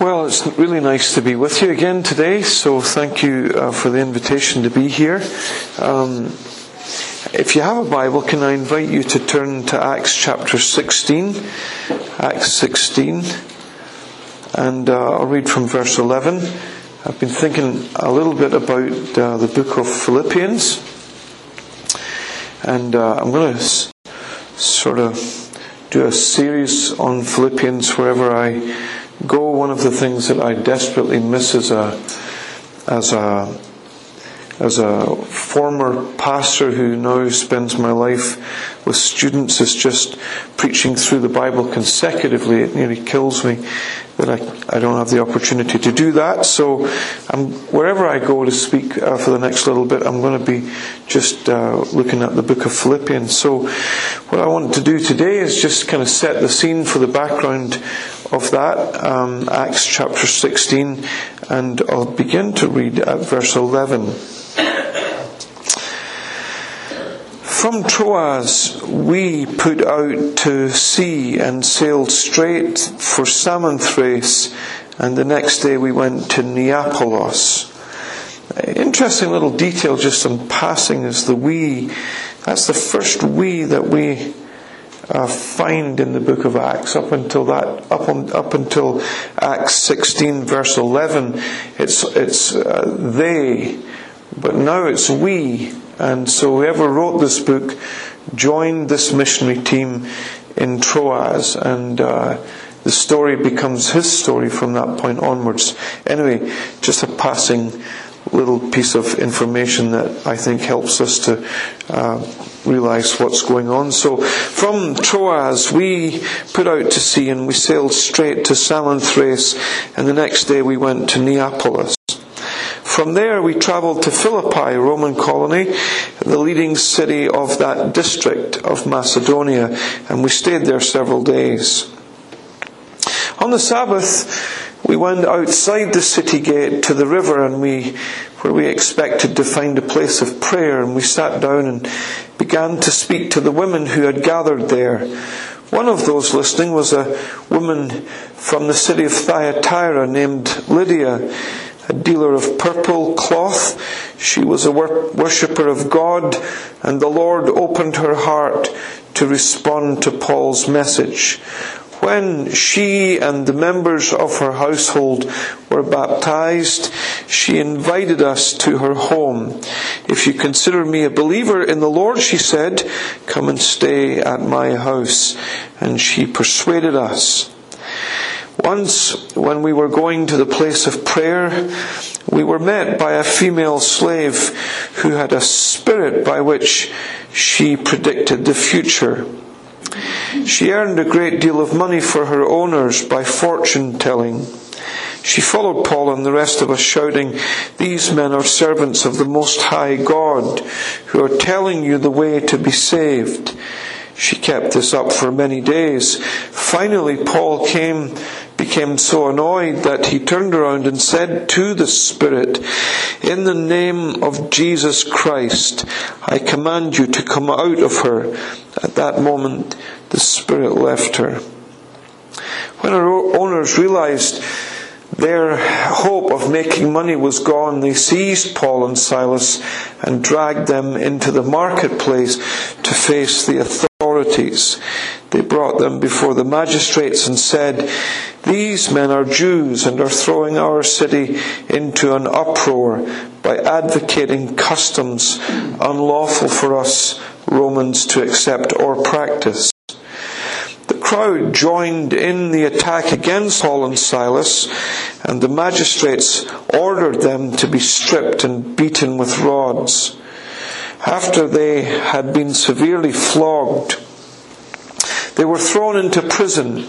Well, it's really nice to be with you again today, so thank you uh, for the invitation to be here. Um, if you have a Bible, can I invite you to turn to Acts chapter 16? Acts 16. And uh, I'll read from verse 11. I've been thinking a little bit about uh, the book of Philippians. And uh, I'm going to s- sort of do a series on Philippians wherever I go, one of the things that I desperately miss as a as a as a former pastor who now spends my life with students is just preaching through the Bible consecutively. It nearly kills me that I, I don't have the opportunity to do that. So I'm, wherever I go to speak uh, for the next little bit, I'm going to be just uh, looking at the book of Philippians. So what I want to do today is just kind of set the scene for the background of that, um, Acts chapter 16, and I'll begin to read at verse 11. From Troas we put out to sea and sailed straight for Samothrace, and the next day we went to Neapolis. Interesting little detail just in passing is the we. That's the first we that we uh, find in the book of Acts. Up until that, up on, up until Acts 16 verse 11, it's it's uh, they, but now it's we. And so whoever wrote this book joined this missionary team in Troas, and uh, the story becomes his story from that point onwards. Anyway, just a passing little piece of information that I think helps us to uh, realize what's going on. So from Troas we put out to sea and we sailed straight to Samothrace and the next day we went to Neapolis. From there we travelled to Philippi, Roman colony, the leading city of that district of Macedonia, and we stayed there several days. On the Sabbath, we went outside the city gate to the river and we, where we expected to find a place of prayer and we sat down and began to speak to the women who had gathered there. One of those listening was a woman from the city of Thyatira named Lydia, a dealer of purple cloth. She was a worshipper of God and the Lord opened her heart to respond to Paul's message. When she and the members of her household were baptized, she invited us to her home. If you consider me a believer in the Lord, she said, come and stay at my house. And she persuaded us. Once, when we were going to the place of prayer, we were met by a female slave who had a spirit by which she predicted the future. She earned a great deal of money for her owners by fortune telling. She followed Paul and the rest of us shouting, These men are servants of the Most High God who are telling you the way to be saved. She kept this up for many days. Finally, Paul came, became so annoyed that he turned around and said to the Spirit, In the name of Jesus Christ, I command you to come out of her. At that moment, the Spirit left her. When her owners realized their hope of making money was gone, they seized Paul and Silas and dragged them into the marketplace to face the authorities. They brought them before the magistrates and said, These men are Jews and are throwing our city into an uproar by advocating customs unlawful for us Romans to accept or practice. The crowd joined in the attack against Paul and Silas, and the magistrates ordered them to be stripped and beaten with rods. After they had been severely flogged, they were thrown into prison,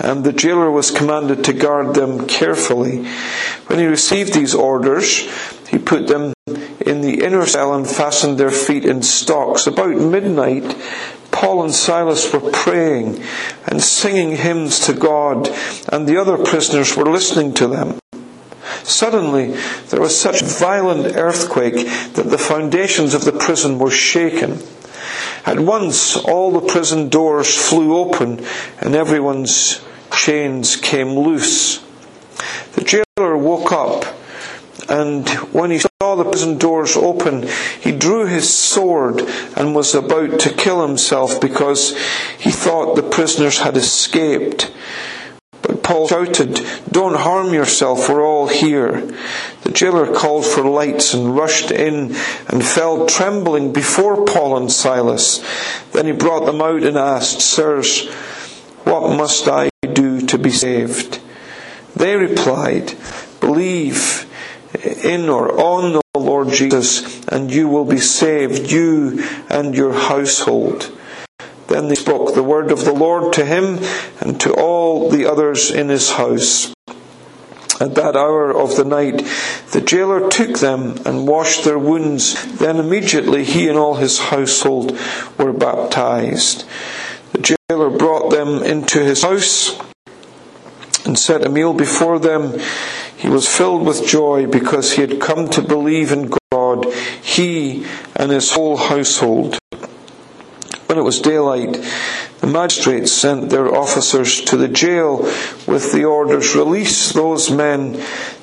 and the jailer was commanded to guard them carefully. When he received these orders, he put them in the inner cell and fastened their feet in stocks. About midnight, Paul and Silas were praying and singing hymns to God, and the other prisoners were listening to them. Suddenly, there was such violent earthquake that the foundations of the prison were shaken. At once, all the prison doors flew open and everyone's chains came loose. The jailer woke up and when he saw the prison doors open, he drew his sword and was about to kill himself because he thought the prisoners had escaped. But Paul shouted, Don't harm yourself, we're all here. The jailer called for lights and rushed in and fell trembling before Paul and Silas. Then he brought them out and asked, Sirs, what must I do to be saved? They replied, Believe in or on the Lord Jesus, and you will be saved, you and your household. Then they spoke the word of the Lord to him and to all the others in his house. At that hour of the night, the jailer took them and washed their wounds. Then immediately he and all his household were baptized. The jailer brought them into his house and set a meal before them. He was filled with joy because he had come to believe in God, he and his whole household. When it was daylight, the magistrates sent their officers to the jail with the orders, release those men.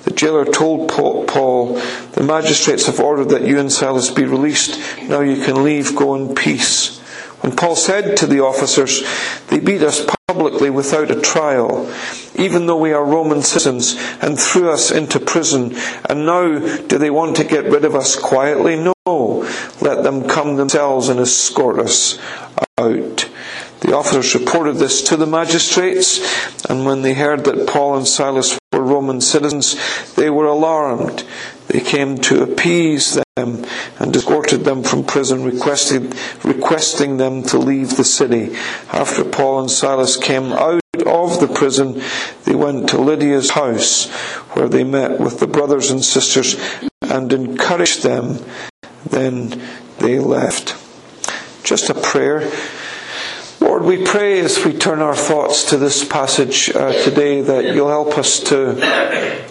The jailer told Paul, the magistrates have ordered that you and Silas be released. Now you can leave, go in peace. When Paul said to the officers, they beat us publicly without a trial, even though we are Roman citizens, and threw us into prison. And now do they want to get rid of us quietly? No. Let them come themselves and escort us out. The officers reported this to the magistrates, and when they heard that Paul and Silas were Roman citizens, they were alarmed. They came to appease them and escorted them from prison, requesting, requesting them to leave the city. After Paul and Silas came out of the prison, they went to Lydia's house, where they met with the brothers and sisters and encouraged them. Then they left. Just a prayer. Lord, we pray as we turn our thoughts to this passage uh, today that you'll help us to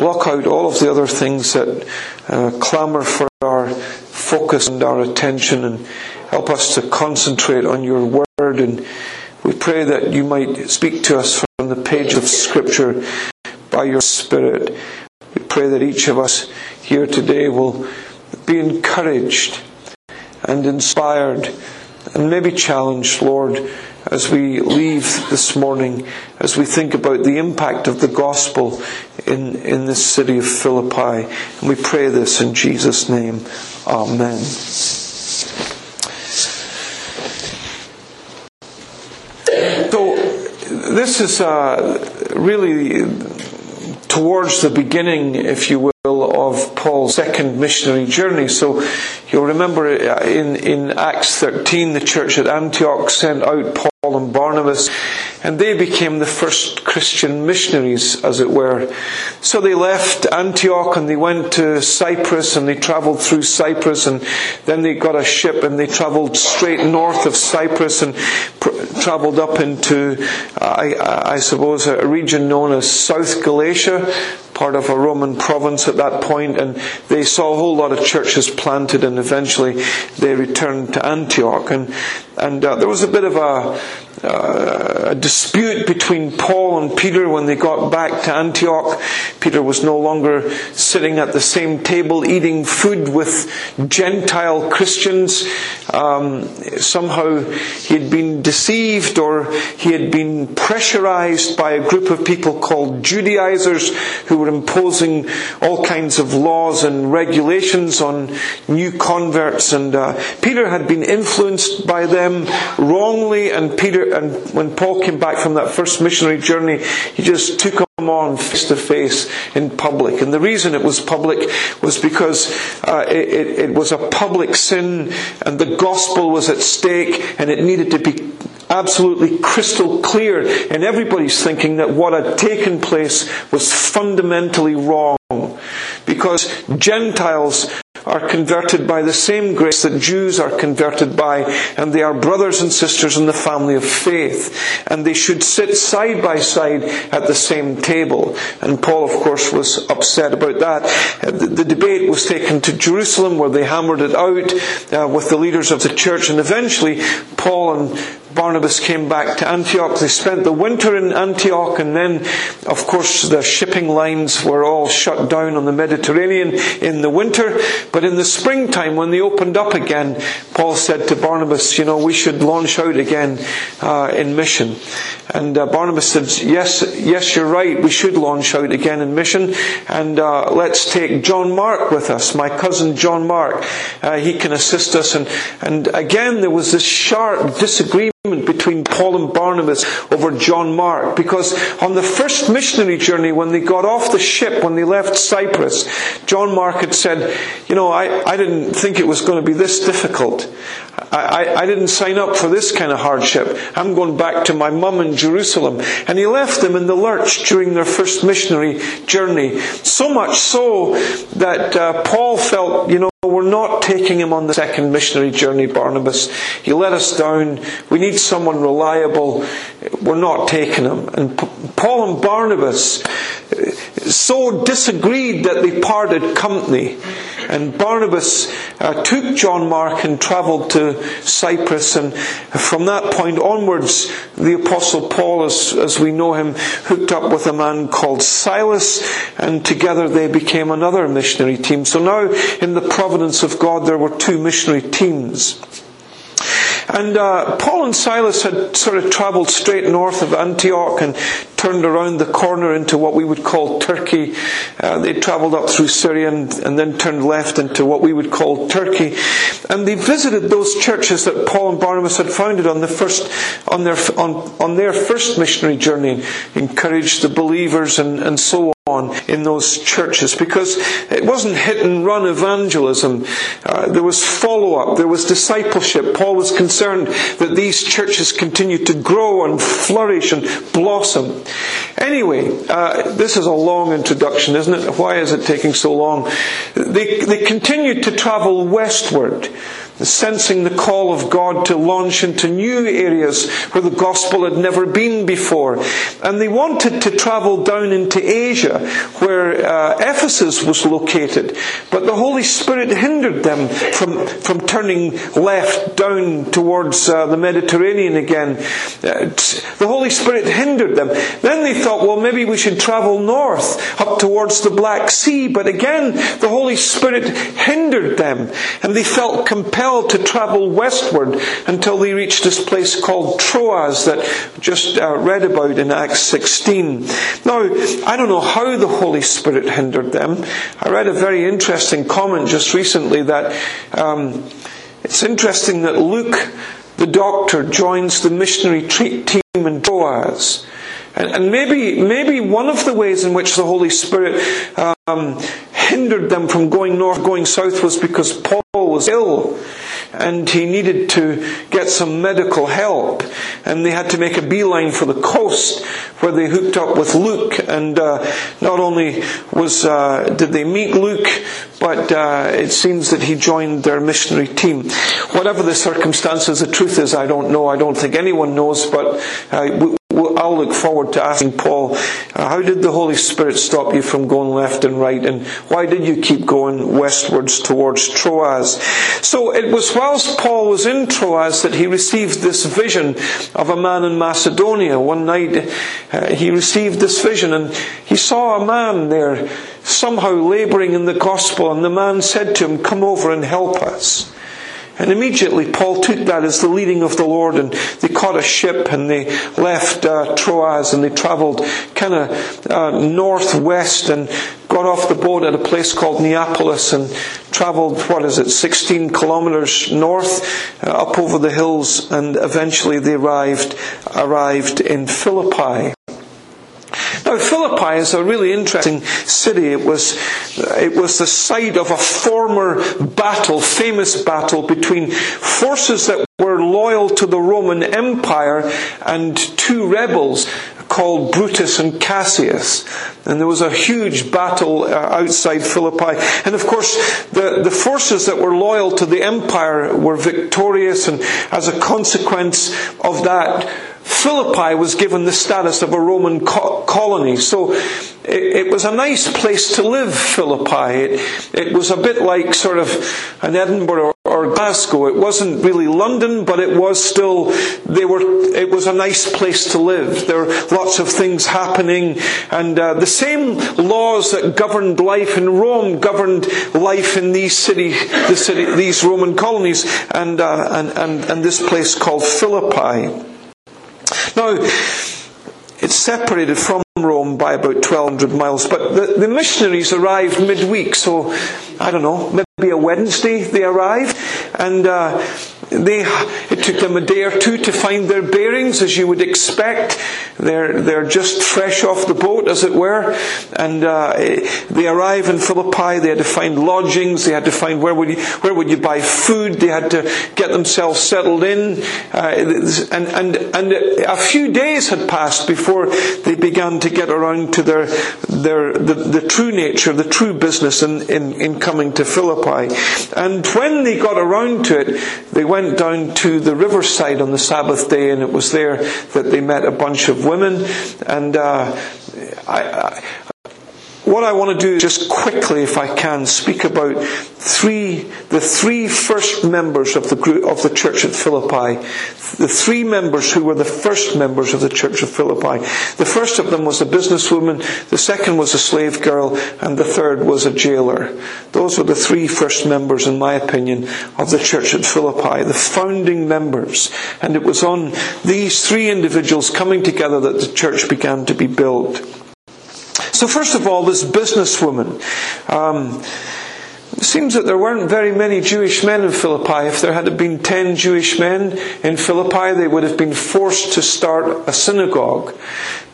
block out all of the other things that uh, clamour for our focus and our attention and help us to concentrate on your word. And we pray that you might speak to us from the page of Scripture by your Spirit. We pray that each of us here today will be encouraged and inspired and maybe challenged, Lord as we leave this morning, as we think about the impact of the gospel in, in this city of Philippi. And we pray this in Jesus' name. Amen. So, this is uh, really towards the beginning, if you will, of Paul's second missionary journey. So you'll remember uh, in, in Acts 13, the church at Antioch sent out Paul and Barnabas, and they became the first Christian missionaries, as it were. So they left Antioch and they went to Cyprus and they travelled through Cyprus and then they got a ship and they travelled straight north of Cyprus and pr- travelled up into, I, I suppose, a region known as South Galatia, part of a Roman province at that point, and they saw a whole lot of churches planted, and eventually they returned to Antioch. And and uh, there was a bit of a uh, a dispute between Paul and Peter when they got back to Antioch. Peter was no longer sitting at the same table eating food with Gentile Christians. Um, somehow he had been deceived or he had been pressurized by a group of people called Judaizers who were imposing all kinds of laws and regulations on new converts. And uh, Peter had been influenced by them wrongly, and Peter and when Paul came back from that first missionary journey, he just took them on face to face in public. And the reason it was public was because uh, it, it, it was a public sin and the gospel was at stake and it needed to be absolutely crystal clear in everybody's thinking that what had taken place was fundamentally wrong. Because Gentiles are converted by the same grace that Jews are converted by, and they are brothers and sisters in the family of faith, and they should sit side by side at the same table. And Paul, of course, was upset about that. Uh, the debate was taken to Jerusalem, where they hammered it out uh, with the leaders of the church, and eventually Paul and Barnabas came back to Antioch. They spent the winter in Antioch and then, of course, the shipping lines were all shut down on the Mediterranean in the winter. But in the springtime, when they opened up again, Paul said to Barnabas, you know, we should launch out again uh, in mission. And uh, Barnabas said, yes, yes, you're right. We should launch out again in mission. And uh, let's take John Mark with us, my cousin John Mark. Uh, he can assist us. And, and again, there was this sharp disagreement between Paul and Barnabas over John Mark. Because on the first missionary journey when they got off the ship when they left Cyprus John Mark had said you know I, I didn't think it was going to be this difficult. I, I, I didn't sign up for this kind of hardship. I'm going back to my mum in Jerusalem. And he left them in the lurch during their first missionary journey. So much so that uh, Paul felt you know we're not taking him on the second missionary journey, Barnabas. He let us down. We need someone reliable. We're not taking him. And Paul and Barnabas so disagreed that they parted company. And Barnabas uh, took John Mark and travelled to Cyprus. And from that point onwards, the Apostle Paul, as, as we know him, hooked up with a man called Silas. And together they became another missionary team. So now in the providence of God, there were two missionary teams. And uh, Paul and Silas had sort of travelled straight north of Antioch and turned around the corner into what we would call Turkey. Uh, they travelled up through Syria and, and, then turned left into what we would call Turkey. And they visited those churches that Paul and Barnabas had founded on the first, on their, on, on their first missionary journey, encouraged the believers and, and so on on in those churches because it wasn't hit and run evangelism. Uh, there was follow up, there was discipleship. Paul was concerned that these churches continued to grow and flourish and blossom. Anyway, uh, this is a long introduction, isn't it? Why is it taking so long? They, they continued to travel westward sensing the call of God to launch into new areas where the gospel had never been before. And they wanted to travel down into Asia, where uh, Ephesus was located. But the Holy Spirit hindered them from, from turning left down towards uh, the Mediterranean again. Uh, the Holy Spirit hindered them. Then they thought, well, maybe we should travel north up towards the Black Sea. But again, the Holy Spirit hindered them. And they felt compelled to travel westward until they reached this place called Troas that just uh, read about in Acts 16. Now, I don't know how the Holy Spirit hindered them. I read a very interesting comment just recently that um, it's interesting that Luke, the doctor, joins the missionary team in Troas. And, maybe, maybe one of the ways in which the Holy Spirit um, hindered them from going north, going south was because Paul was ill and he needed to get some medical help. And they had to make a beeline for the coast where they hooked up with Luke. And uh, not only was uh, did they meet Luke, but uh, it seems that he joined their missionary team. Whatever the circumstances, the truth is, I don't know. I don't think anyone knows, but uh, I'll look forward to asking Paul, uh, how did the Holy Spirit stop you from going left and right? And why did you keep going westwards towards Troas? So it was whilst Paul was in Troas that he received this vision of a man in Macedonia. One night uh, he received this vision and he saw a man there somehow laboring in the gospel and the man said to him, come over and help us. And immediately Paul took that as the leading of the Lord and they caught a ship and they left uh, Troas and they traveled kind of uh, northwest and got off the boat at a place called Neapolis and traveled, what is it, 16 kilometers north uh, up over the hills and eventually they arrived, arrived in Philippi. Now, Philippi is a really interesting city. It was, it was the site of a former battle, famous battle between forces that were loyal to the Roman Empire and two rebels called Brutus and Cassius. And there was a huge battle uh, outside Philippi. And of course, the, the forces that were loyal to the empire were victorious, and as a consequence of that, Philippi was given the status of a Roman co- colony. So it, it, was a nice place to live, Philippi. It, it, was a bit like sort of an Edinburgh or Glasgow. It wasn't really London, but it was still, they were, it was a nice place to live. There were lots of things happening, and uh, the same laws that governed life in Rome governed life in these city, the city, these Roman colonies, and, uh, and, and, and this place called Philippi. Now, it's separated from Rome by about 1200 miles, but the, the missionaries arrived midweek, so I don't know, maybe a Wednesday they arrived, and uh, they, it took them a day or two to find their bearings, as you would expect. They're, they're just fresh off the boat, as it were. And uh, they arrive in Philippi. They had to find lodgings. They had to find where would you, where would you buy food. They had to get themselves settled in. Uh, and, and, and a few days had passed before they began to get around to their, their, the, the true nature, the true business in, in, in coming to Philippi. And when they got around to it, they went went down to the riverside on the Sabbath day, and it was there that they met a bunch of women. And uh, I, I, what I want to do just quickly, if I can, speak about three, the three first members of the group, of the church at Philippi. The three members who were the first members of the church of Philippi. The first of them was a businesswoman, the second was a slave girl, and the third was a jailer. Those were the three first members, in my opinion, of the church at Philippi, the founding members. And it was on these three individuals coming together that the church began to be built. So, first of all, this businesswoman. Um, it seems that there weren't very many Jewish men in Philippi. If there had been ten Jewish men in Philippi, they would have been forced to start a synagogue.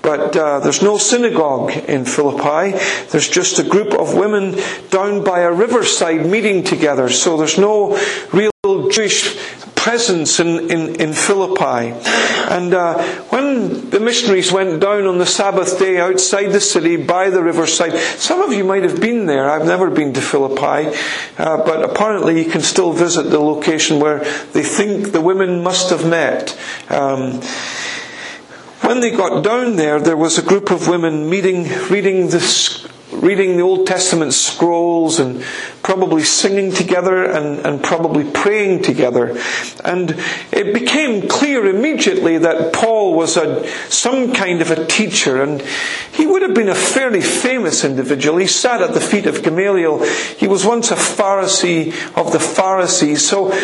But uh, there's no synagogue in Philippi. There's just a group of women down by a riverside meeting together. So there's no real Jewish presence in, in, in Philippi. And uh, when the missionaries went down on the Sabbath day outside the city by the riverside, some of you might have been there. I've never been to Philippi, uh, but apparently you can still visit the location where they think the women must have met. Um, when they got down there, there was a group of women meeting, reading the reading the Old Testament scrolls and probably singing together and, and probably praying together. And it became clear immediately that Paul was a, some kind of a teacher and he would have been a fairly famous individual. He sat at the feet of Gamaliel. He was once a Pharisee of the Pharisees. So uh,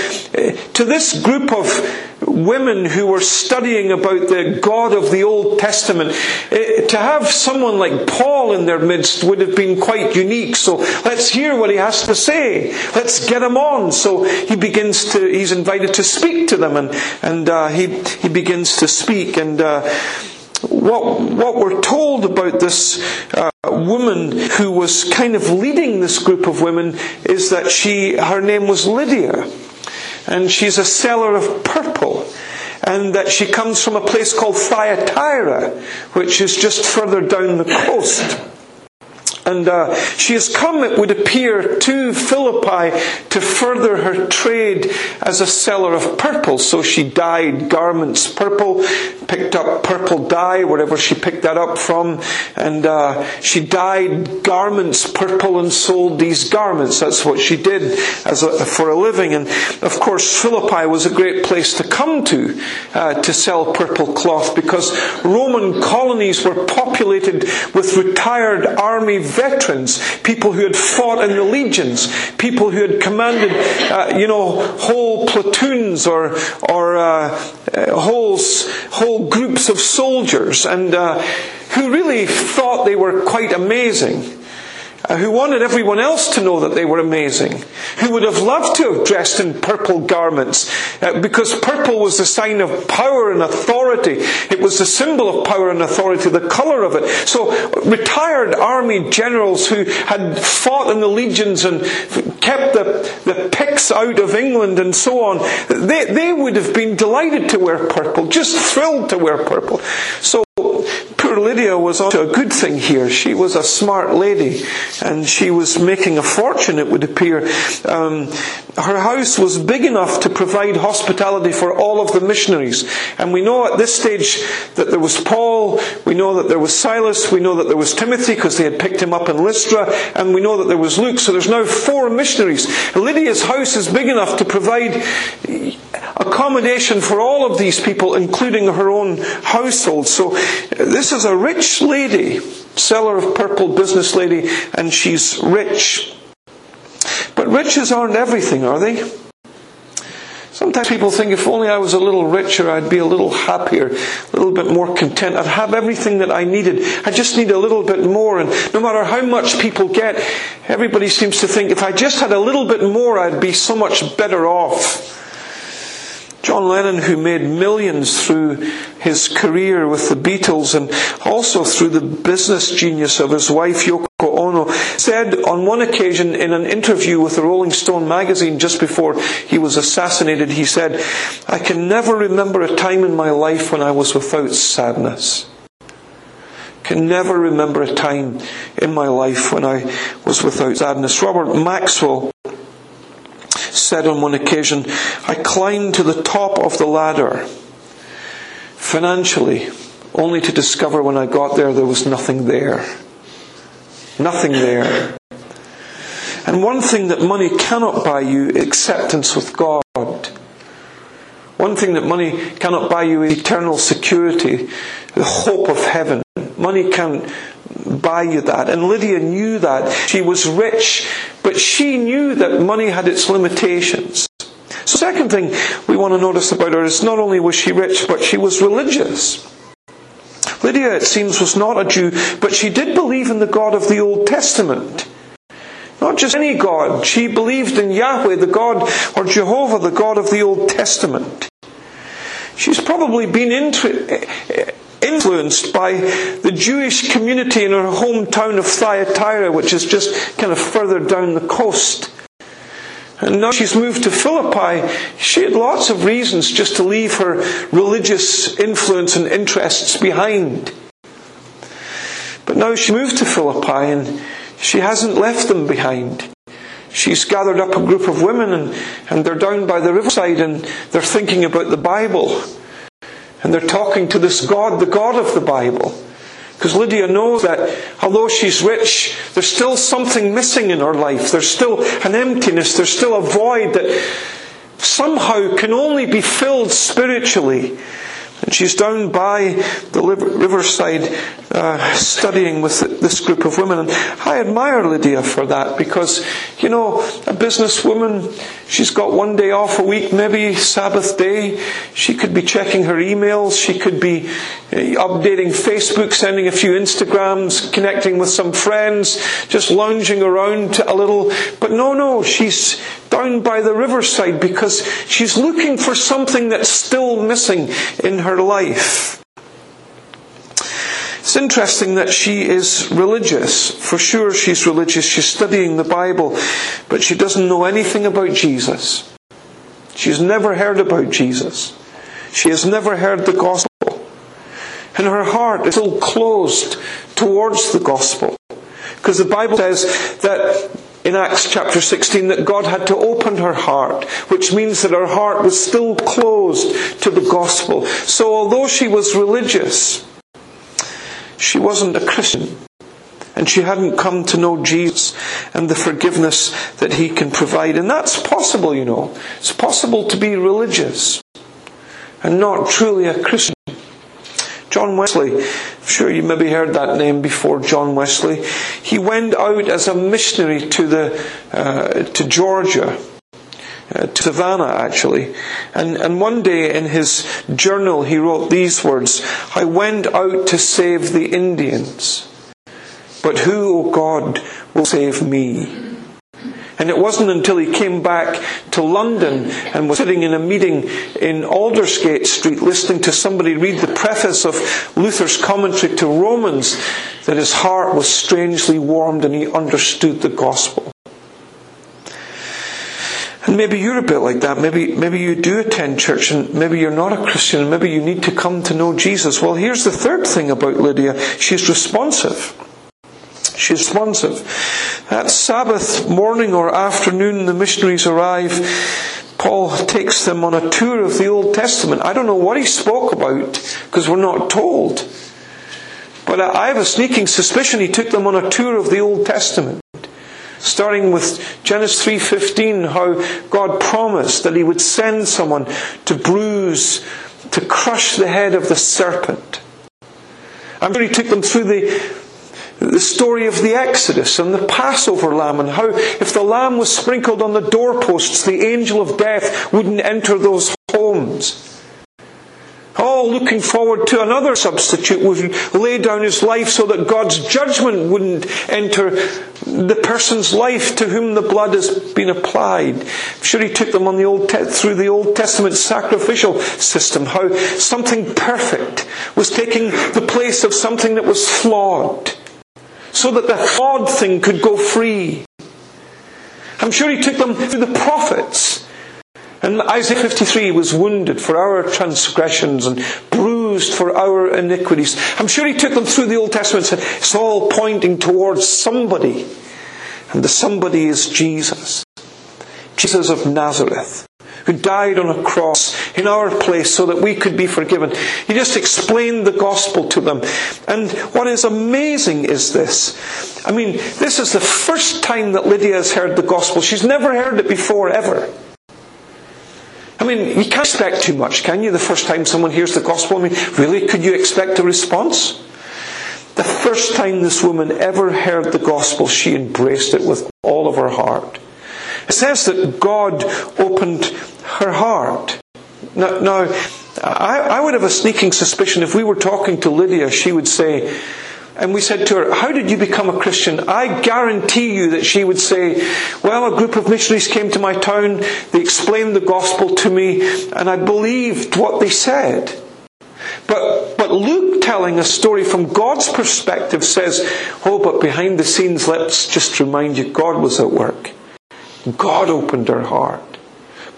to this group of women who were studying about the God of the Old Testament, uh, to have someone like Paul in their midst would have been quite unique. So let's hear what he has to say. Let's get him on. So he begins to, he's invited to speak to them and, and uh, he, he begins to speak. And uh, what, what we're told about this uh, woman who was kind of leading this group of women is that she, her name was Lydia. And she's a seller of purple and that she comes from a place called Thyatira, which is just further down the coast. And uh, she has come, it would appear, to Philippi to further her trade as a seller of purple. So she dyed garments purple, picked up purple dye, wherever she picked that up from, and uh, she dyed garments purple and sold these garments. That's what she did as a, for a living. And of course, Philippi was a great place to come to uh, to sell purple cloth because Roman colonies were populated with retired army veterans, people who had fought in the legions, people who had commanded, uh, you know, whole platoons or or uh, uh, whole whole groups of soldiers, and uh, who really thought they were quite amazing who wanted everyone else to know that they were amazing, who would have loved to have dressed in purple garments, uh, because purple was the sign of power and authority. It was the symbol of power and authority, the colour of it. So, retired army generals who had fought in the legions and kept the, the Picts out of England and so on, they, they would have been delighted to wear purple, just thrilled to wear purple. So, poor Lydia was onto a good thing here. She was a smart lady and she was making a fortune, it would appear. Um, her house was big enough to provide hospitality for all of the missionaries. And we know at this stage that there was Paul, we know that there was Silas, we know that there was Timothy because they had picked him up in Lystra, and we know that there was Luke. So there's now four missionaries. Lydia's house is big enough to provide accommodation for all of these people, including her own household. So uh, this is a rich lady, seller of purple business lady, and she's rich. But riches aren't everything, are they? Sometimes people think if only I was a little richer, I'd be a little happier, a little bit more content. I'd have everything that I needed. I just need a little bit more. And no matter how much people get, everybody seems to think if I just had a little bit more, I'd be so much better off. John Lennon, who made millions through his career with the Beatles and also through the business genius of his wife Yoko Ono, said on one occasion in an interview with the Rolling Stone magazine just before he was assassinated, he said, I can never remember a time in my life when I was without sadness. Can never remember a time in my life when I was without sadness. Robert Maxwell said on one occasion, I climbed to the top of the ladder financially, only to discover when I got there there was nothing there. Nothing there. And one thing that money cannot buy you acceptance with God. One thing that money cannot buy you is eternal security, the hope of heaven. Money can't buy you that. And Lydia knew that. She was rich, but she knew that money had its limitations. So, second thing we want to notice about her is not only was she rich, but she was religious. Lydia, it seems, was not a Jew, but she did believe in the God of the Old Testament. Not just any God. She believed in Yahweh, the God, or Jehovah, the God of the Old Testament. She's probably been into, influenced by the Jewish community in her hometown of Thyatira, which is just kind of further down the coast. And now she's moved to Philippi. She had lots of reasons just to leave her religious influence and interests behind. But now she moved to Philippi and she hasn't left them behind. She's gathered up a group of women and, and they're down by the riverside and they're thinking about the Bible. And they're talking to this God, the God of the Bible. Because Lydia knows that although she's rich, there's still something missing in her life. There's still an emptiness. There's still a void that somehow can only be filled spiritually. And she's down by the riverside uh, studying with this group of women. And I admire Lydia for that because, you know, a businesswoman, she's got one day off a week, maybe Sabbath day. She could be checking her emails. She could be uh, updating Facebook, sending a few Instagrams, connecting with some friends, just lounging around a little. But no, no, she's down by the riverside because she's looking for something that's still missing in her life. It's interesting that she is religious. For sure, she's religious. She's studying the Bible, but she doesn't know anything about Jesus. She's never heard about Jesus. She has never heard the gospel. And her heart is still closed towards the gospel. Because the Bible says that in Acts chapter 16 that God had to open her heart, which means that her heart was still closed to the gospel. So although she was religious, she wasn't a Christian. And she hadn't come to know Jesus and the forgiveness that He can provide. And that's possible, you know. It's possible to be religious and not truly a Christian. John Wesley, I'm sure you maybe heard that name before, John Wesley. He went out as a missionary to the uh, to Georgia, uh, to Savannah actually, and and one day in his journal he wrote these words: "I went out to save the Indians, but who, O oh God, will save me?" And it wasn't until he came back to London and was sitting in a meeting in Aldersgate Street listening to somebody read the preface of Luther's commentary to Romans that his heart was strangely warmed and he understood the gospel. And maybe you're a bit like that. Maybe, maybe you do attend church and maybe you're not a Christian and maybe you need to come to know Jesus. Well, here's the third thing about Lydia. She's responsive. She's responsive. That Sabbath morning or afternoon, the missionaries arrive. Paul takes them on a tour of the Old Testament. I don't know what he spoke about because we're not told. But I have a sneaking suspicion he took them on a tour of the Old Testament. Starting with Genesis 3:15 how God promised that he would send someone to bruise to crush the head of the serpent. I'm sure he took them through the the story of the Exodus and the Passover lamb and how if the lamb was sprinkled on the doorposts, the angel of death wouldn't enter those homes. All looking forward to another substitute would lay down his life so that God's judgment wouldn't enter the person's life to whom the blood has been applied. I'm sure he took them on the Old Te- through the Old Testament sacrificial system, how something perfect was taking the place of something that was flawed, so that the flawed thing could go free. I'm sure he took them through the prophets and Isaiah 53 was wounded for our transgressions and bruised for our iniquities. I'm sure he took them through the Old Testament and said, it's all pointing towards somebody. And the somebody is Jesus. Jesus of Nazareth, who died on a cross in our place so that we could be forgiven. He just explained the gospel to them. And what is amazing is this. I mean, this is the first time that Lydia has heard the gospel. She's never heard it before, ever. I mean, you can't expect too much, can you, the first time someone hears the gospel? I mean, really, could you expect a response? The first time this woman ever heard the gospel, she embraced it with all of her heart. It says that God opened her heart. Now, now I, I would have a sneaking suspicion if we were talking to Lydia, she would say, and we said to her, How did you become a Christian? I guarantee you that she would say, Well, a group of missionaries came to my town, they explained the gospel to me, and I believed what they said. But, but Luke telling a story from God's perspective says, Oh, but behind the scenes, let's just remind you, God was at work. God opened her heart.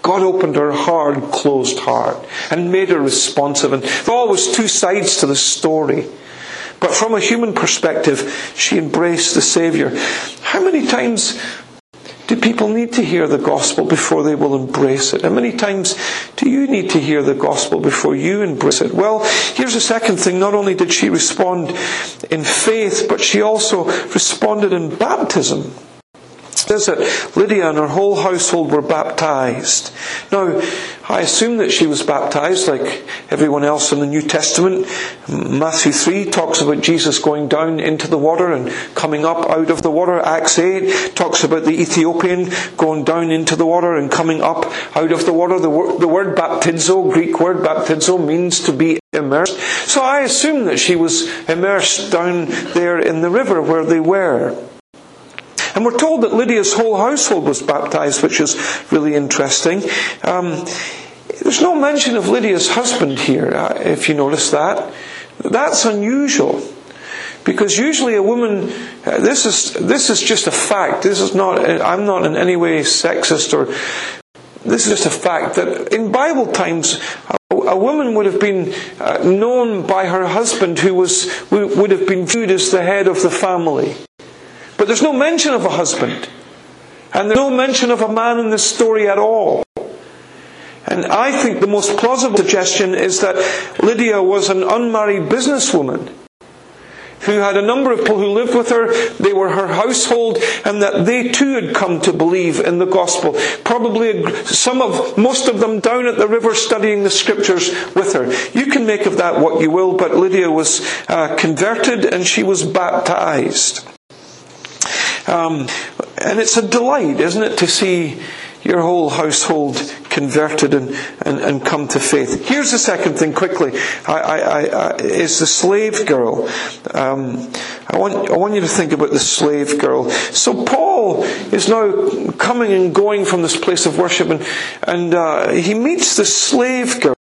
God opened her hard, closed heart and made her responsive. And there are always two sides to the story. But from a human perspective, she embraced the Saviour. How many times do people need to hear the gospel before they will embrace it? How many times do you need to hear the gospel before you embrace it? Well, here's the second thing. Not only did she respond in faith, but she also responded in baptism says that Lydia and her whole household were baptized. Now, I assume that she was baptized like everyone else in the New Testament. Matthew 3 talks about Jesus going down into the water and coming up out of the water. Acts 8 talks about the Ethiopian going down into the water and coming up out of the water. The, the word baptizo, Greek word baptizo, means to be immersed. So I assume that she was immersed down there in the river where they were. And we're told that Lydia's whole household was baptized, which is really interesting. Um, there's no mention of Lydia's husband here, uh, if you notice that. That's unusual. Because usually a woman, uh, this is, this is just a fact. This is not, I'm not in any way sexist or, this is just a fact that in Bible times, a, woman would have been uh, known by her husband who was, would have been viewed as the head of the family. But there's no mention of a husband. And there's no mention of a man in this story at all. And I think the most plausible suggestion is that Lydia was an unmarried businesswoman who had a number of people who lived with her. They were her household, and that they too had come to believe in the gospel. Probably some of, most of them down at the river studying the scriptures with her. You can make of that what you will, but Lydia was uh, converted and she was baptized. Um, and it's a delight, isn't it, to see your whole household converted and, and, and come to faith. Here's the second thing quickly, I, I, I, is the slave girl. Um, I, want, I want you to think about the slave girl. So Paul is now coming and going from this place of worship and, and uh, he meets the slave girl.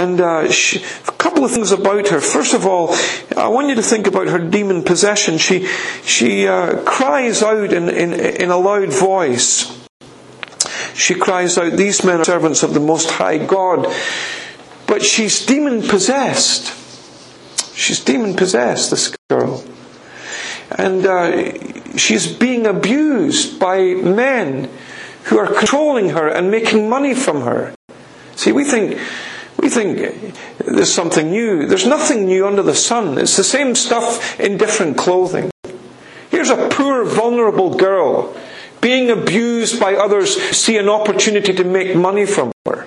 And uh, she, a couple of things about her. First of all, I want you to think about her demon possession. She, she uh, cries out in, in, in a loud voice. She cries out, These men are servants of the Most High God. But she's demon possessed. She's demon possessed, this girl. and uh, she's being abused by men who are controlling her and making money from her. See, we think we think there's something new. There's nothing new under the sun. It's the same stuff in different clothing. Here's a poor, vulnerable girl being abused by others, see an opportunity to make money from her.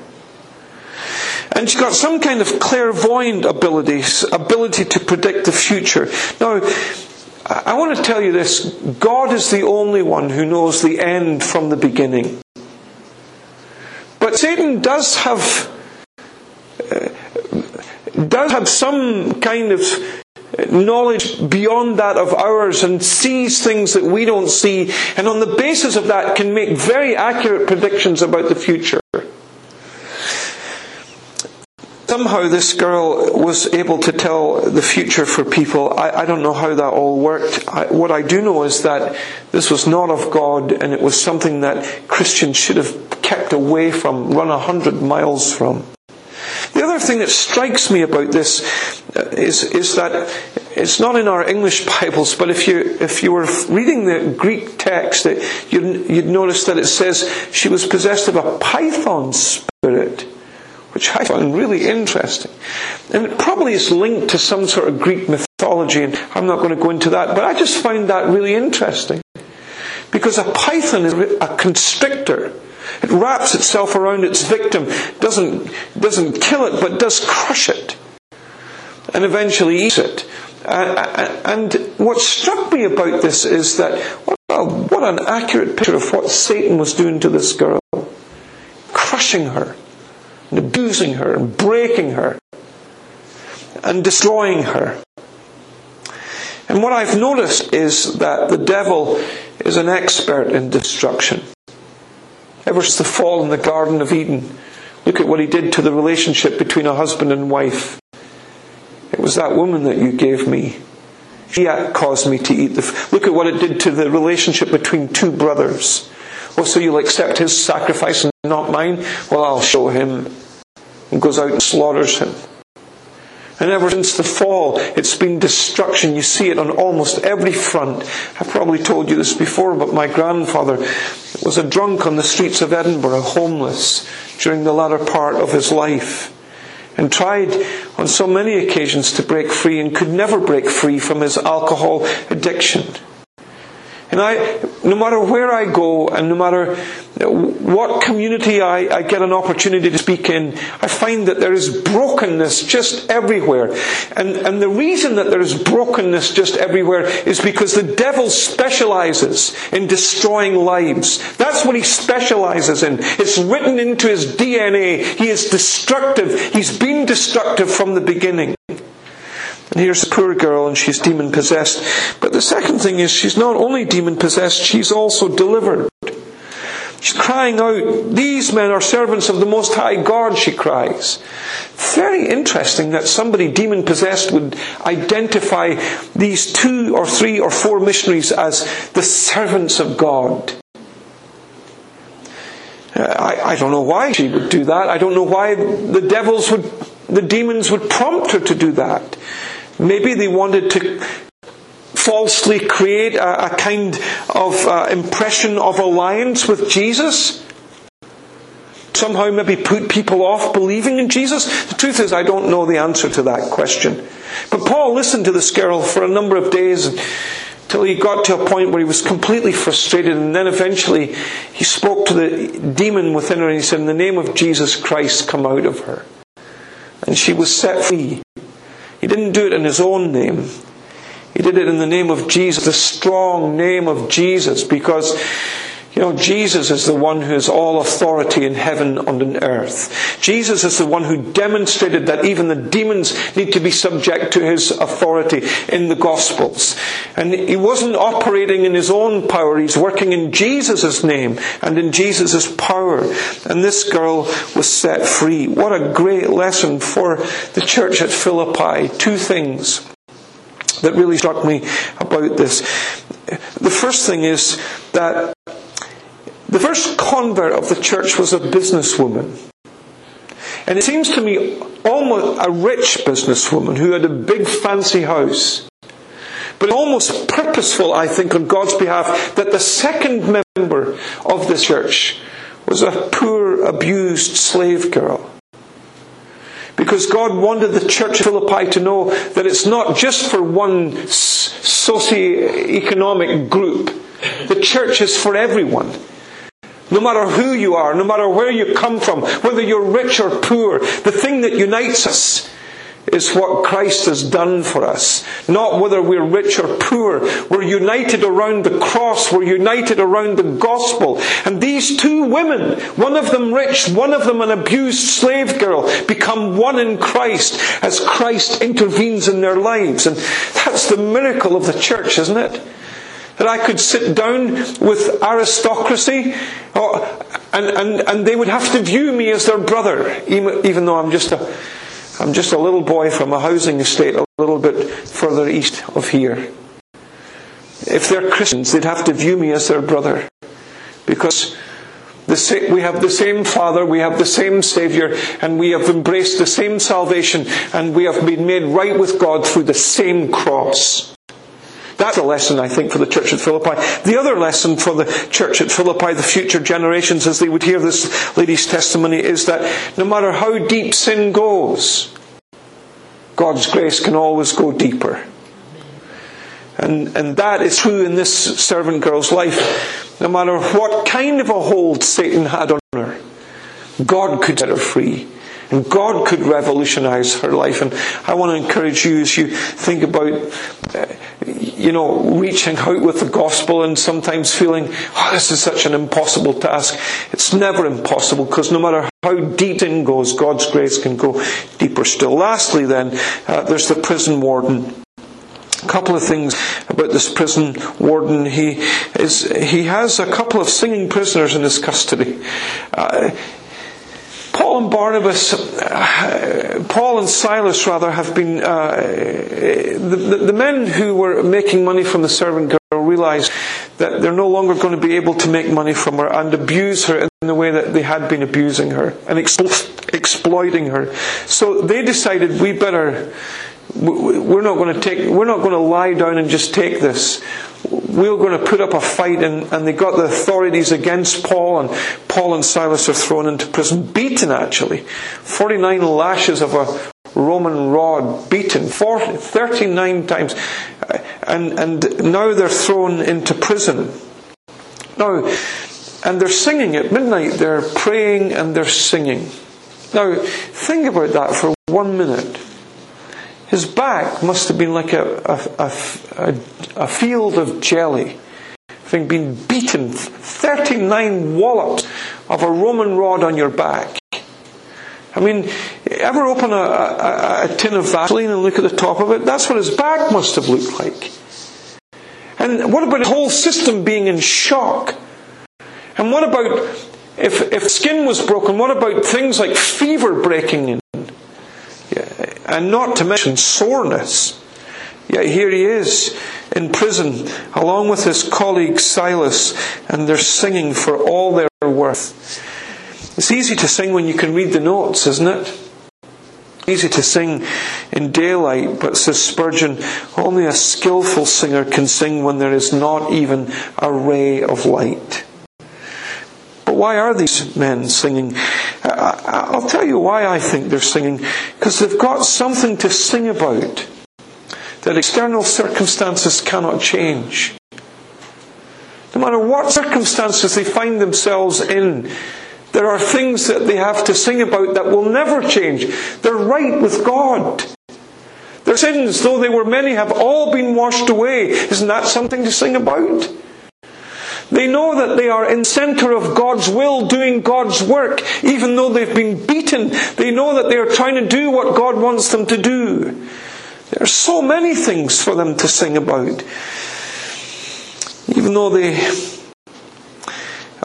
And she's got some kind of clairvoyant abilities, ability to predict the future. Now, I want to tell you this God is the only one who knows the end from the beginning. But Satan does have Uh, does have some kind of knowledge beyond that of ours and sees things that we don't see, and on the basis of that can make very accurate predictions about the future. somehow this girl was able to tell the future for people. I, I don't know how that all worked. I, what I do know is that this was not of God and it was something that Christians should have kept away from, run a hundred miles from. The other thing that strikes me about this uh, is, is that it's not in our English Bibles, but if you, if you were reading the Greek text, you'd, you'd notice that it says she was possessed of a python spirit which I find really interesting. And it probably is linked to some sort of Greek mythology, and I'm not going to go into that, but I just find that really interesting. Because a python is a constrictor. It wraps itself around its victim, doesn't, doesn't kill it, but does crush it, and eventually eats it. Uh, and what struck me about this is that a, what an accurate picture of what Satan was doing to this girl, crushing her and abusing her and breaking her and destroying her. And what I've noticed is that the devil is an expert in destruction. Ever since the fall in the Garden of Eden, look at what he did to the relationship between a husband and wife. It was that woman that you gave me. She caused me to eat the. F- look at what it did to the relationship between two brothers. Oh, so you'll accept his sacrifice and not mine? Well, I'll show him and goes out and slaughters him. And ever since the fall, it's been destruction. You see it on almost every front. I've probably told you this before, but my grandfather was a drunk on the streets of Edinburgh, homeless, during the latter part of his life. And tried on so many occasions to break free and could never break free from his alcohol addiction. And I, no matter where I go and no matter what community I, I, get an opportunity to speak in, I find that there is brokenness just everywhere. And, and the reason that there is brokenness just everywhere is because the devil specializes in destroying lives. That's what he specializes in. It's written into his DNA. He is destructive. He's been destructive from the beginning. And here's a poor girl and she's demon possessed. But the second thing is she's not only demon possessed, she's also delivered. She's crying out, These men are servants of the Most High God, she cries. Very interesting that somebody demon possessed would identify these two or three or four missionaries as the servants of God. Uh, I, I don't know why she would do that. I don't know why the devils would, the demons would prompt her to do that. Maybe they wanted to falsely create a, a kind of uh, impression of alliance with Jesus. Somehow maybe put people off believing in Jesus. The truth is, I don't know the answer to that question. But Paul listened to this girl for a number of days until he got to a point where he was completely frustrated, and then eventually he spoke to the demon within her and he said, In the name of Jesus Christ, come out of her. And she was set free. He didn't do it in his own name. He did it in the name of Jesus, the strong name of Jesus, because you know, Jesus is the one who has all authority in heaven and on earth. Jesus is the one who demonstrated that even the demons need to be subject to his authority in the Gospels. And he wasn't operating in his own power, he's working in Jesus' name and in Jesus' power. And this girl was set free. What a great lesson for the church at Philippi. Two things that really struck me about this. The first thing is that the first convert of the church was a businesswoman. And it seems to me almost a rich businesswoman who had a big fancy house. but almost purposeful, I think, on God's behalf, that the second member of the church was a poor, abused slave girl. Because God wanted the church of Philippi to know that it's not just for one socio-economic group. The church is for everyone. No matter who you are, no matter where you come from, whether you're rich or poor, the thing that unites us is what Christ has done for us. Not whether we're rich or poor. We're united around the cross. We're united around the gospel. And these two women, one of them rich, one of them an abused slave girl, become one in Christ as Christ intervenes in their lives. And that's the miracle of the church, isn't it? That I could sit down with aristocracy oh, and, and, and they would have to view me as their brother, even, even though I'm just a I'm just a little boy from a housing estate a little bit further east of here. If they're Christians, they'd have to view me as their brother. Because the, we have the same Father, we have the same Saviour, and we have embraced the same salvation, and we have been made right with God through the same cross. That's a lesson, I think, for the church at Philippi. The other lesson for the church at Philippi, the future generations, as they would hear this lady's testimony, is that no matter how deep sin goes, God's grace can always go deeper. And, and that is true in this servant girl's life. No matter what kind of a hold Satan had on her, God could set her free. And God could revolutionize her life. And I want to encourage you as you think about, uh, you know, reaching out with the gospel and sometimes feeling, oh, this is such an impossible task. It's never impossible because no matter how deep in goes, God's grace can go deeper still. Lastly, then, uh, there's the prison warden. A couple of things about this prison warden. He is he has a couple of singing prisoners in his custody. Uh, Paul and Barnabas, uh, Paul and Silas rather, have been, uh, the, the, men who were making money from the servant girl realized that they're no longer going to be able to make money from her and abuse her in the way that they had been abusing her and exploiting her. So they decided we better, we're not going to take, we're not going to lie down and just take this We're going to put up a fight and, and they got the authorities against Paul and Paul and Silas are thrown into prison, beaten actually. 49 lashes of a Roman rod, beaten 40, 39 times. And, and now they're thrown into prison. Now, and they're singing at midnight, they're praying and they're singing. Now, think about that for one minute. His back must have been like a, a, a, a field of jelly, having been beaten 39 wallops of a Roman rod on your back. I mean, ever open a, a, a, tin of Vaseline and look at the top of it? That's what his back must have looked like. And what about the whole system being in shock? And what about if, if skin was broken, what about things like fever breaking in? And not to mention soreness. Yet here he is in prison along with his colleague Silas, and they're singing for all their worth. It's easy to sing when you can read the notes, isn't it? Easy to sing in daylight, but says Spurgeon, only a skillful singer can sing when there is not even a ray of light. But why are these men singing? Uh, uh, I'll tell you why I think they're singing. Because they've got something to sing about that external circumstances cannot change. No matter what circumstances they find themselves in, there are things that they have to sing about that will never change. They're right with God. Their sins, though they were many, have all been washed away. Isn't that something to sing about? They know that they are in center of God's will, doing God's work, even though they've been beaten. They know that they are trying to do what God wants them to do. There are so many things for them to sing about. Even though they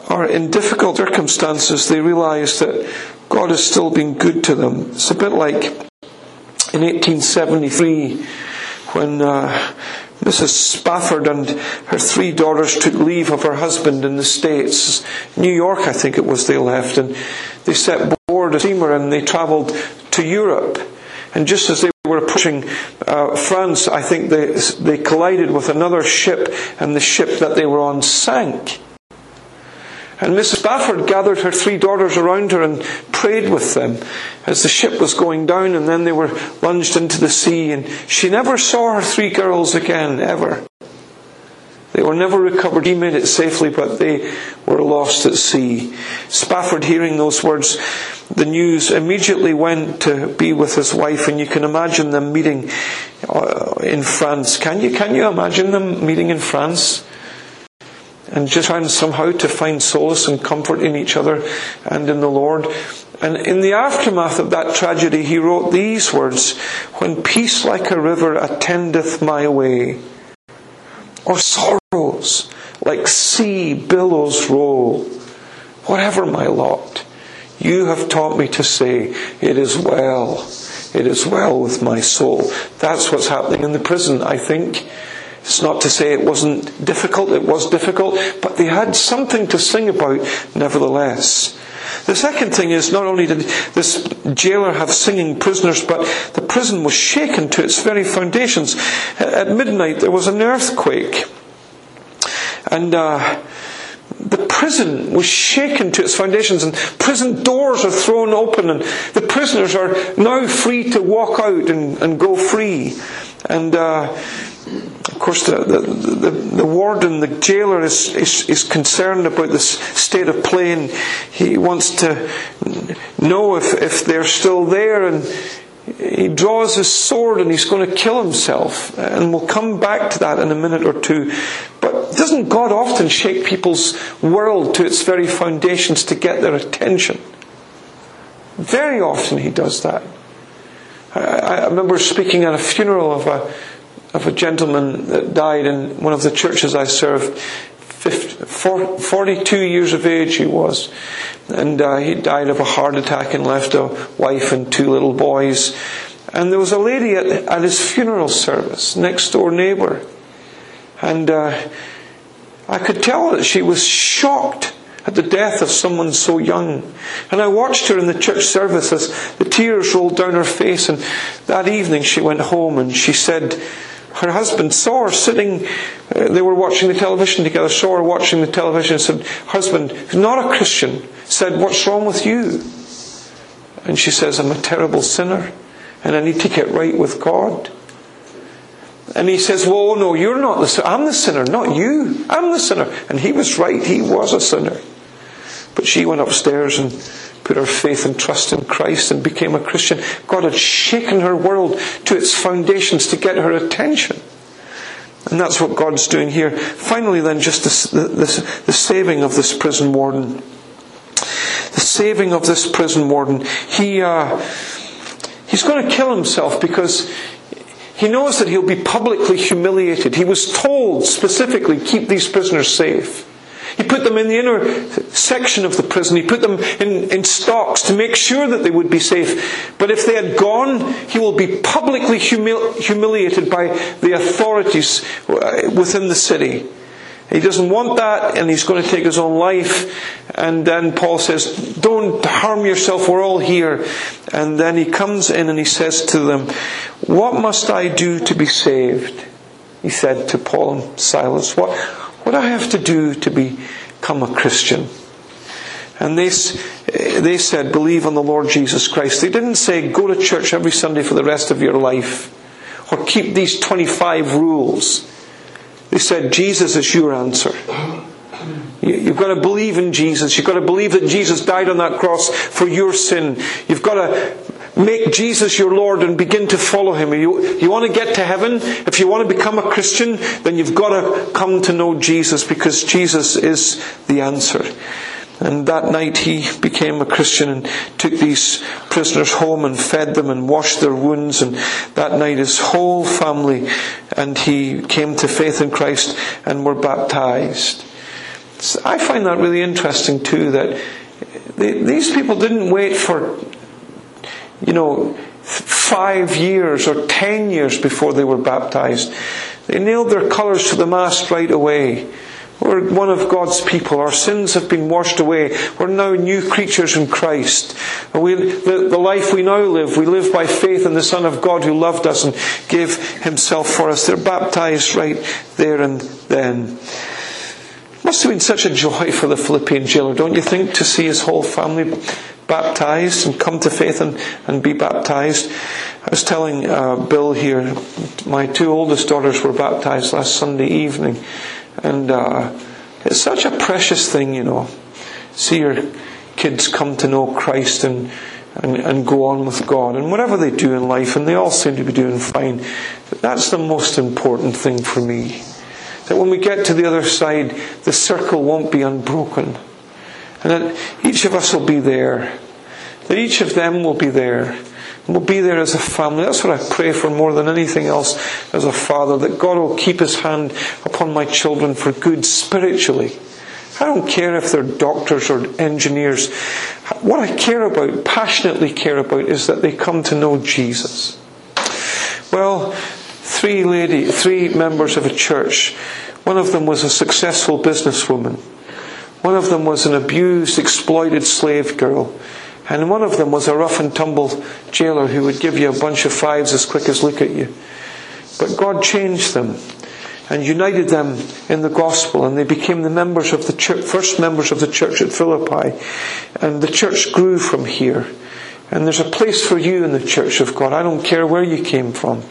are in difficult circumstances, they realize that God has still been good to them. It's a bit like in 1873 when uh, Mrs. Spafford and her three daughters took leave of her husband in the States. New York, I think it was, they left, and they set board a steamer and they travelled to Europe. And just as they were approaching uh, France, I think they, they collided with another ship, and the ship that they were on sank. And Mrs. Spafford gathered her three daughters around her and prayed with them as the ship was going down, and then they were lunged into the sea, and she never saw her three girls again, ever. They were never recovered. He made it safely, but they were lost at sea. Spafford, hearing those words, the news immediately went to be with his wife, and you can imagine them meeting uh, in France. Can you? Can you imagine them meeting in France? And just trying somehow to find solace and comfort in each other and in the Lord. And in the aftermath of that tragedy, he wrote these words When peace like a river attendeth my way, or sorrows like sea billows roll, whatever my lot, you have taught me to say, It is well. It is well with my soul. That's what's happening in the prison, I think. It's not to say it wasn't difficult, it was difficult, but they had something to sing about nevertheless. The second thing is not only did this jailer have singing prisoners, but the prison was shaken to its very foundations. At midnight there was an earthquake. And uh, the prison was shaken to its foundations and prison doors are thrown open and the prisoners are now free to walk out and, and go free. And uh, of course, the, the, the, the, warden, the jailer, is, is, is concerned about this state of play and he wants to know if, if they're still there and he draws his sword and he's going to kill himself. And we'll come back to that in a minute or two. But doesn't God often shake people's world to its very foundations to get their attention? Very often he does that. I, I remember speaking at a funeral of a, of a gentleman that died in one of the churches I served. 50, 42 years of age he was. And uh, he died of a heart attack and left a wife and two little boys. And there was a lady at, at his funeral service, next door neighbour. And uh, I could tell that she was shocked at the death of someone so young. And I watched her in the church service as the tears rolled down her face. And that evening she went home and she said, her husband saw her sitting, uh, they were watching the television together, saw her watching the television said, husband, not a Christian, said, what's wrong with you? And she says, I'm a terrible sinner and I need to get right with God. And he says, Well, no, you're not the sinner. I'm the sinner, not you. I'm the sinner. And he was right. He was a sinner. But she went upstairs and put her faith and trust in Christ and became a Christian. God had shaken her world to its foundations to get her attention. And that's what God's doing here. Finally, then, just the, the, the saving of this prison warden. The saving of this prison warden. He, uh, he's going to kill himself because he knows that he'll be publicly humiliated. He was told specifically, keep these prisoners safe. He put them in the inner section of the prison. He put them in, in stocks to make sure that they would be safe. But if they had gone, he will be publicly humil- humiliated by the authorities uh, within the city. He doesn't want that and he's going to take his own life. And then Paul says, Don't harm yourself, we're all here. And then he comes in and he says to them, What must I do to be saved? He said to Paul and Silas, What, what I have to do to become a Christian? And they, they said, believe on the Lord Jesus Christ. They didn't say, go to church every Sunday for the rest of your life. Or keep these 25 rules. They said, Jesus is your answer. You've got to believe in Jesus. You've got to believe that Jesus died on that cross for your sin. You've got to make Jesus your Lord and begin to follow Him. You, you want to get to heaven? If you want to become a Christian, then you've got to come to know Jesus because Jesus is the answer. And that night he became a Christian and took these prisoners home and fed them and washed their wounds. And that night his whole family and he came to faith in Christ and were baptized. So I find that really interesting too that these people didn't wait for you know, five years or ten years before they were baptized. They nailed their colours to the mast right away. We're one of God's people. Our sins have been washed away. We're now new creatures in Christ. We, the, the life we now live, we live by faith in the Son of God who loved us and gave himself for us. They're baptized right there and then. Must have been such a joy for the Philippian jailer, don't you think, to see his whole family baptized and come to faith and, and be baptized. I was telling uh, Bill here, my two oldest daughters were baptized last Sunday evening. And uh, it's such a precious thing, you know. See your kids come to know Christ and, and, and go on with God and whatever they do in life, and they all seem to be doing fine. That's the most important thing for me. That when we get to the other side, the circle won't be unbroken. And that each of us will be there. That each of them will be there. And We'll be there as a family. That's what I pray for more than anything else as a father, that God will keep his hand upon my children for good spiritually. I don't care if they're doctors or engineers. What I care about, passionately care about, is that they come to know Jesus. Well, three lady, three members of a church. One of them was a successful businesswoman. One of them was an abused, exploited slave girl. And one of them was a rough and tumble jailer who would give you a bunch of fives as quick as look at you. But God changed them and united them in the gospel and they became the members of the church, first members of the church at Philippi. And the church grew from here. And there's a place for you in the church of God. I don't care where you came from.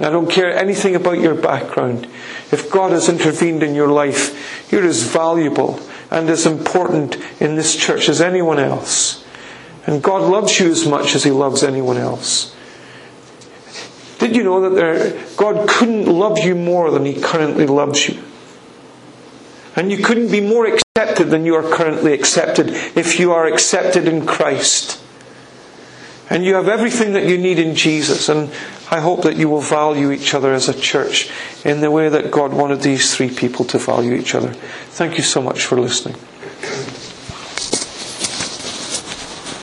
I don't care anything about your background. If God has intervened in your life, you're as valuable and as important in this church as anyone else. And God loves you as much as He loves anyone else. Did you know that there, God couldn't love you more than He currently loves you? And you couldn't be more accepted than you are currently accepted if you are accepted in Christ. And you have everything that you need in Jesus. And I hope that you will value each other as a church in the way that God wanted these three people to value each other. Thank you so much for listening.